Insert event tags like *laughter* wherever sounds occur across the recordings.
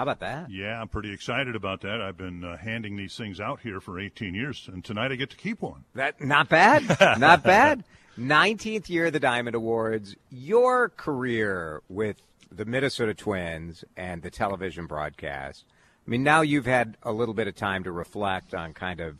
How about that? Yeah, I'm pretty excited about that. I've been uh, handing these things out here for 18 years, and tonight I get to keep one. That not bad, *laughs* not bad. 19th year of the Diamond Awards. Your career with the Minnesota Twins and the television broadcast. I mean, now you've had a little bit of time to reflect on kind of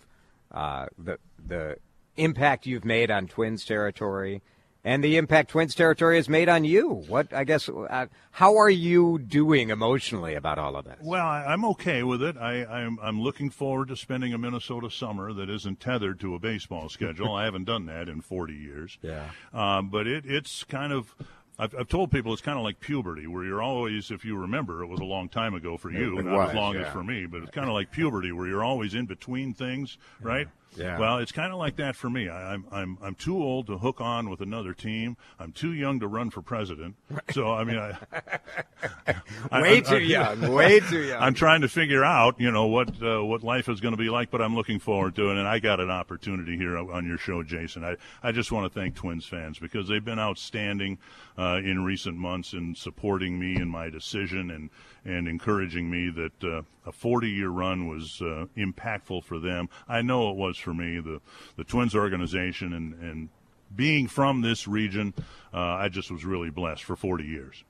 uh, the the impact you've made on Twins territory and the impact Twins territory has made on you. What I guess, uh, how are you doing emotionally about all of this? Well, I, am okay with it. I, I'm, I'm looking forward to spending a Minnesota summer that isn't tethered to a baseball *laughs* schedule. I haven't done that in 40 years. Yeah. Um, but it, it's kind of. I've, I've told people it's kind of like puberty, where you're always, if you remember, it was a long time ago for you, It not was, as long yeah. as for me, but it's kind of *laughs* like puberty, where you're always in between things, right? Yeah. Well, it's kind of like that for me. I, I'm I'm I'm too old to hook on with another team. I'm too young to run for president. So I mean, I, *laughs* I- Way I- too I- young. *laughs* Way too young. I'm trying to figure out, you know, what uh, what life is going to be like, but I'm looking forward to it. And I got an opportunity here on your show, Jason. I, I just want to thank Twins fans because they've been outstanding uh, in recent months in supporting me in my decision and and encouraging me that uh, a 40 year run was uh, impactful for them. I know it was for me. The the Twins organization and and being from this region, uh, I just was really blessed for 40 years.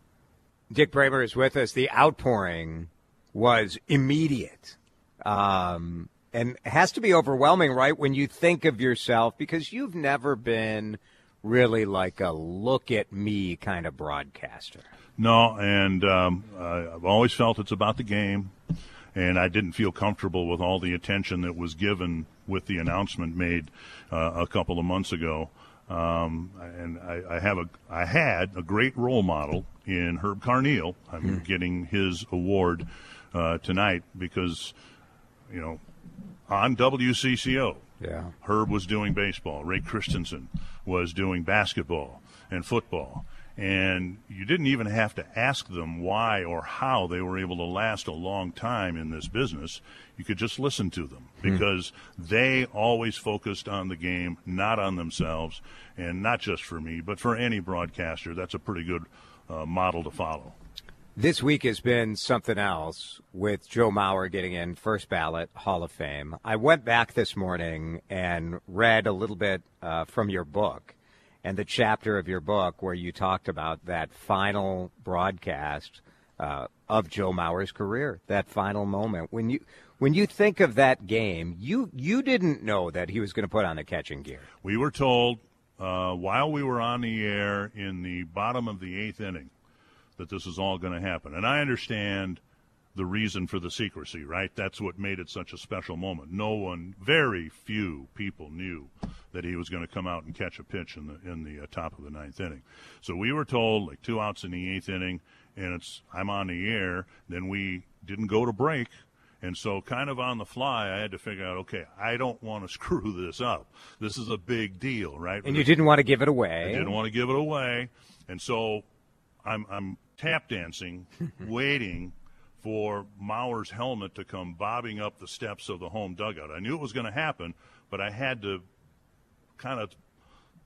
Dick Bremer is with us. The outpouring was immediate. Um, and has to be overwhelming, right? When you think of yourself, because you've never been really like a look at me kind of broadcaster. No, and um, I've always felt it's about the game, and I didn't feel comfortable with all the attention that was given with the announcement made uh, a couple of months ago. Um, and I, I have a, I had a great role model in Herb Carneal. I'm getting his award uh, tonight because, you know, on WCCO, Yeah. Herb was doing baseball. Ray Christensen was doing basketball and football. And you didn't even have to ask them why or how they were able to last a long time in this business. You could just listen to them because they always focused on the game, not on themselves. And not just for me, but for any broadcaster. That's a pretty good uh, model to follow. This week has been something else with Joe Mauer getting in first ballot Hall of Fame. I went back this morning and read a little bit uh, from your book and the chapter of your book where you talked about that final broadcast uh, of Joe Mauer's career, that final moment. When you when you think of that game, you you didn't know that he was going to put on the catching gear. We were told uh, while we were on the air in the bottom of the eighth inning that this is all going to happen. And I understand the reason for the secrecy, right? That's what made it such a special moment. No one, very few people knew that he was going to come out and catch a pitch in the in the uh, top of the ninth inning. So we were told like two outs in the eighth inning, and it's I'm on the air. Then we didn't go to break. And so, kind of on the fly, I had to figure out, okay, I don't want to *laughs* screw this up. This is a big deal, right? And you didn't want to give it away. I didn't want to give it away, and so I'm I'm tap dancing, *laughs* waiting for Mauer's helmet to come bobbing up the steps of the home dugout. I knew it was going to happen, but I had to kind of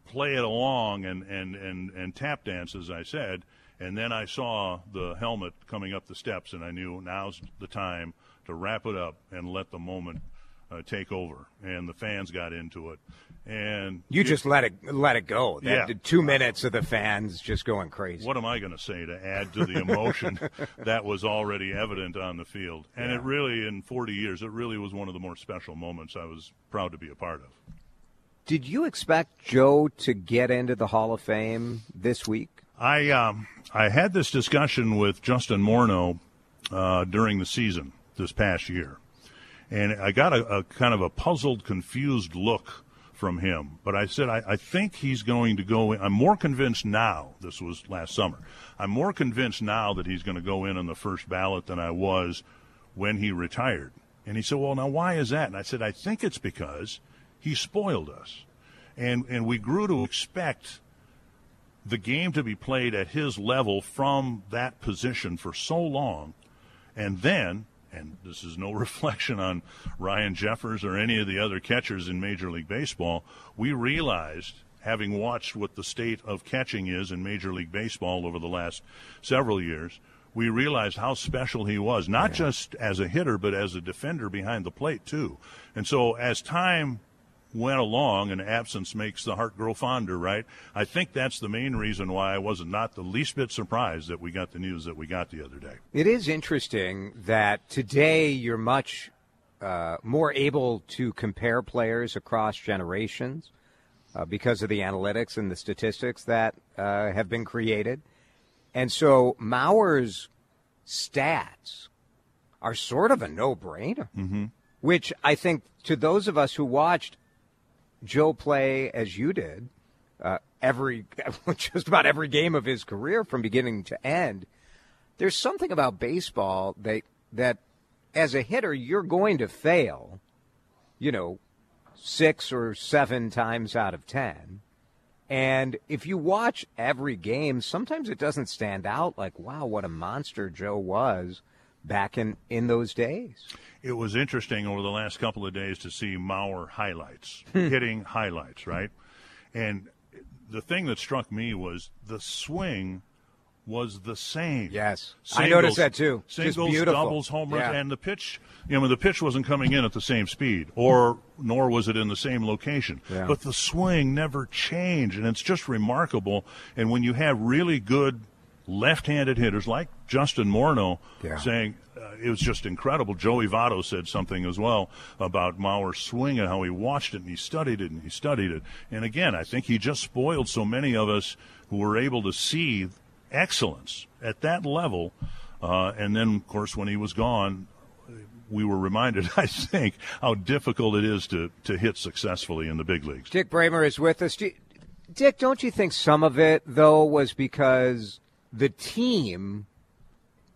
play it along and, and, and, and tap dance, as I said. And then I saw the helmet coming up the steps, and I knew now's the time to wrap it up and let the moment uh, take over. And the fans got into it. And You it- just let it let it go. That, Yeah. the two minutes of the fans just going crazy. what am I going to say to add to the emotion *laughs* that was already evident on the field? And it really, in 40 years, it really was one of the more special moments I was proud to be a part of. Did you expect Joe to get into the Hall of Fame this week? I um, I had this discussion with Justin Morneau uh, during the season this past year, and I got a, a kind of a puzzled, confused look from him. But I said I, I think he's going to go. In, I'm more convinced now. This was last summer. I'm more convinced now that he's going to go in on the first ballot than I was when he retired. And he said, "Well, now why is that?" And I said, "I think it's because he spoiled us, and and we grew to expect." the game to be played at his level from that position for so long. And then, and this is no *laughs* reflection on Ryan Jeffers or any of the other catchers in Major League Baseball, we realized, having watched what the state of catching is in Major League Baseball over the last several years, we realized how special he was, not just as a hitter, but as a defender behind the plate, too. And so as time went along and absence makes the heart grow fonder, right? I think that's the main reason why I was not not the least bit surprised that we got the news that we got the other day. It is interesting that today you're much uh, more able to compare players across generations uh, because of the analytics and the statistics that uh, have been created. And so Mauer's stats are sort of a no brainer, mm-hmm. which I think to those of us who watched Joe play as you did, uh, every *laughs* just about every game of his career from beginning to end. There's something about baseball that that as a hitter you're going to fail, you know, six or seven times out of ten. And if you watch every game, sometimes it doesn't stand out like, wow, what a monster Joe was back in, in those days. It was interesting over the last couple of days to see Mauer highlights, *laughs* hitting highlights, right? And the thing that struck me was the swing was the same. Yes. I noticed that too. Just Singles, beautiful. doubles, home runs, Yeah. and the pitch. You know, the pitch wasn't coming in at the same speed, or nor was it in the same location. Yeah. But the swing never changed, and it's just remarkable. And when you have really good left-handed hitters like Justin Morneau Yeah. saying uh, it was just incredible. Joey Votto said something as well about Mauer's swing and how he watched it and he studied it and he studied it. And again, I think he just spoiled so many of us who were able to see excellence at that level. Uh, and then, of course, when he was gone, we were reminded, *laughs* I think, how difficult it is to, to hit successfully in the big leagues. Dick Bremer is with us. Dick, don't you think some of it, though, was because the team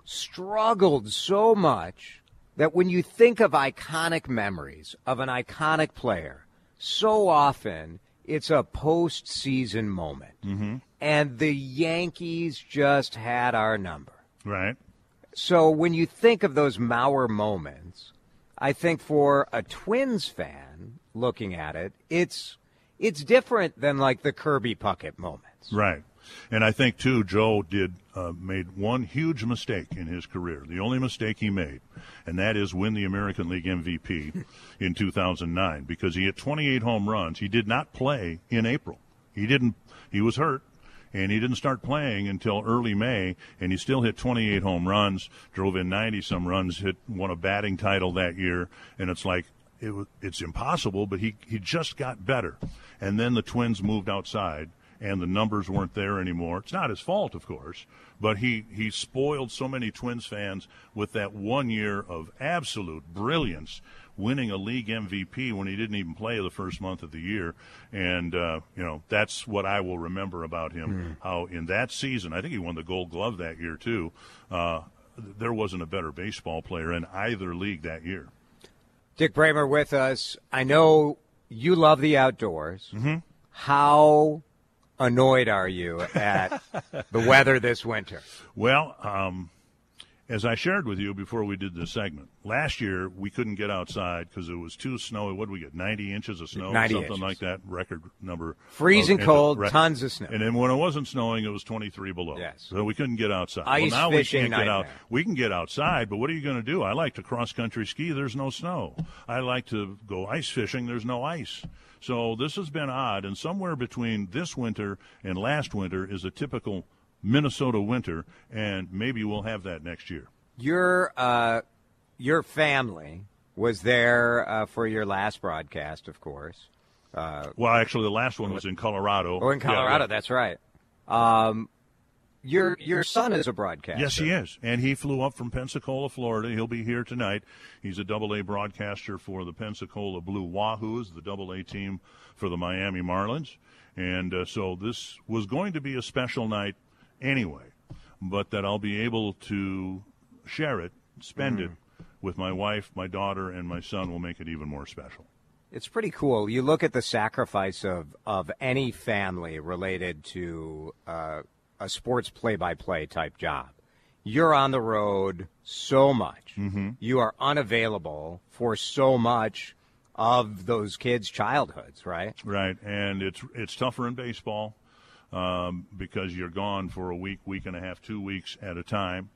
struggled so much that when you think of iconic memories of an iconic player, so often it's a postseason moment. Mm-hmm. And the Yankees just had our number. Right? So when you think of those Mauer moments, I think for a Twins fan looking at it, it's it's different than like the Kirby Puckett moments. Right. And I think too, Joe did uh, made one huge mistake in his career. The only mistake he made, and that is win the American League MVP *laughs* in 2009 because he hit 28 home runs. He did not play in April. He didn't. He was hurt. And he didn't start playing until early May, and he still hit 28 home runs, drove in 90 some runs, hit won a batting title that year, and it's like it, it's impossible, but he he just got better. And then the Twins moved outside, and the numbers weren't there anymore. It's not his fault, of course, but he, he spoiled so many Twins fans with that one year of absolute brilliance, winning a league MVP when he didn't even play the first month of the year. And, uh, you know, that's what I will remember about him. How in that season, I think he won the gold glove that year, too. Uh, there wasn't a better baseball player in either league that year. Dick Bremer with us. I know you love the outdoors. Mm-hmm. How annoyed are you at *laughs* the weather this winter? Well, um, as I shared with you before we did this segment, last year we couldn't get outside because it was too snowy. What did we get? 90 inches of snow? 90 something inches. like that, record number. Freezing of- cold, tons of snow. And then when it wasn't snowing, it was 23 below. Yes. So we couldn't get outside. Ice well, now fishing we can't get out. We can get outside, but what are you going to do? I like to cross country ski. There's no snow. I like to go ice fishing. There's no ice. So this has been odd, and somewhere between this winter and last winter is a typical Minnesota winter, and maybe we'll have that next year. Your uh, your family was there uh, for your last broadcast, of course. Uh, well, actually, the last one was in Colorado. Oh, in Colorado, yeah, yeah. that's right. Um, your your son is a broadcaster. Yes, he is, and he flew up from Pensacola, Florida. He'll be here tonight. He's a Double A broadcaster for the Pensacola Blue Wahoos, the Double A team for the Miami Marlins, and uh, so this was going to be a special night anyway, but that I'll be able to share it, spend mm. it with my wife, my daughter, and my son will make it even more special. It's pretty cool. You look at the sacrifice of, of any family related to uh, a sports play by play type job. You're on the road so much. Mm-hmm. You are unavailable for so much of those kids' childhoods, right? Right, and it's it's tougher in baseball um, because you're gone for a week, week and a half, two weeks at a time,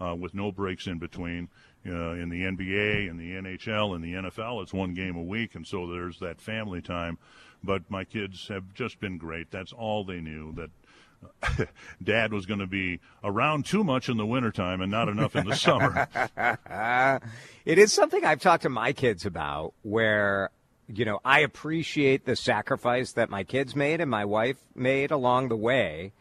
uh, with no breaks in between. Uh, in the NBA, in the NHL, in the NFL, it's one game a week, and so there's that family time. But my kids have just been great. That's all they knew. That *laughs* Dad was going to be around too much in the wintertime and not enough in the summer. *laughs* it is something I've talked to my kids about where, you know, I appreciate the sacrifice that my kids made and my wife made along the way.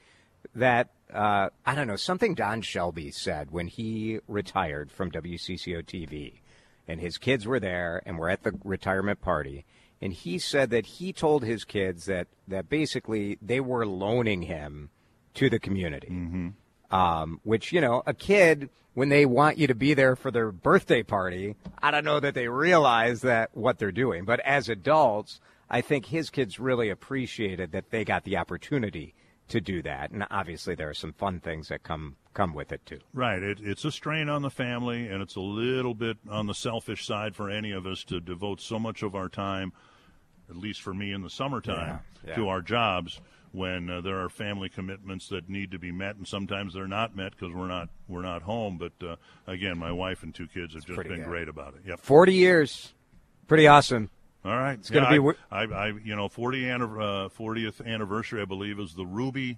That, uh, I don't know, something Don Shelby said when he retired from WCCO TV and his kids were there and were at the retirement party and he said that he told his kids that that basically they were loaning him to the community. Mm-hmm. Um, which you know, a kid when they want you to be there for their birthday party, I don't know that they realize that what they're doing. But as adults, I think his kids really appreciated that they got the opportunity to do that. And obviously, there are some fun things that come come with it too. Right. It, it's a strain on the family, and it's a little bit on the selfish side for any of us to devote so much of our time, at least for me in the summertime, yeah, yeah. to our jobs when uh, there are family commitments that need to be met, and sometimes they're not met because we're not we're not home. But uh, again, my wife and two kids have it's just been good. great about it. Yep. Forty years, pretty awesome. All right, it's yeah, going to be. I, I, I, you know, 40 uh, 40th anniversary, I believe, is the Ruby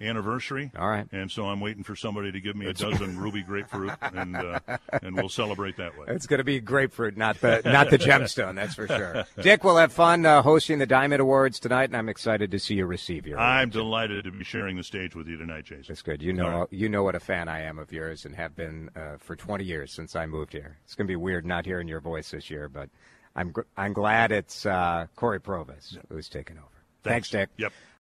anniversary. All right. And so I'm waiting for somebody to give me a dozen *laughs* ruby grapefruit, and uh, and we'll celebrate that way. It's going to be grapefruit, not the not the gemstone. That's for sure. *laughs* Dick, we'll have fun uh, hosting the Diamond Awards tonight, and I'm excited to see you receive your. I'm delighted to be sharing the stage with you tonight, Jason. That's good. You know, right. you know what a fan I am of yours, and have been uh, for 20 years since I moved here. It's going to be weird not hearing your voice this year, but I'm I'm glad it's uh, Cory Provus who's taken over. Thanks, Thanks Dick. Yep.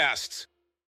podcasts.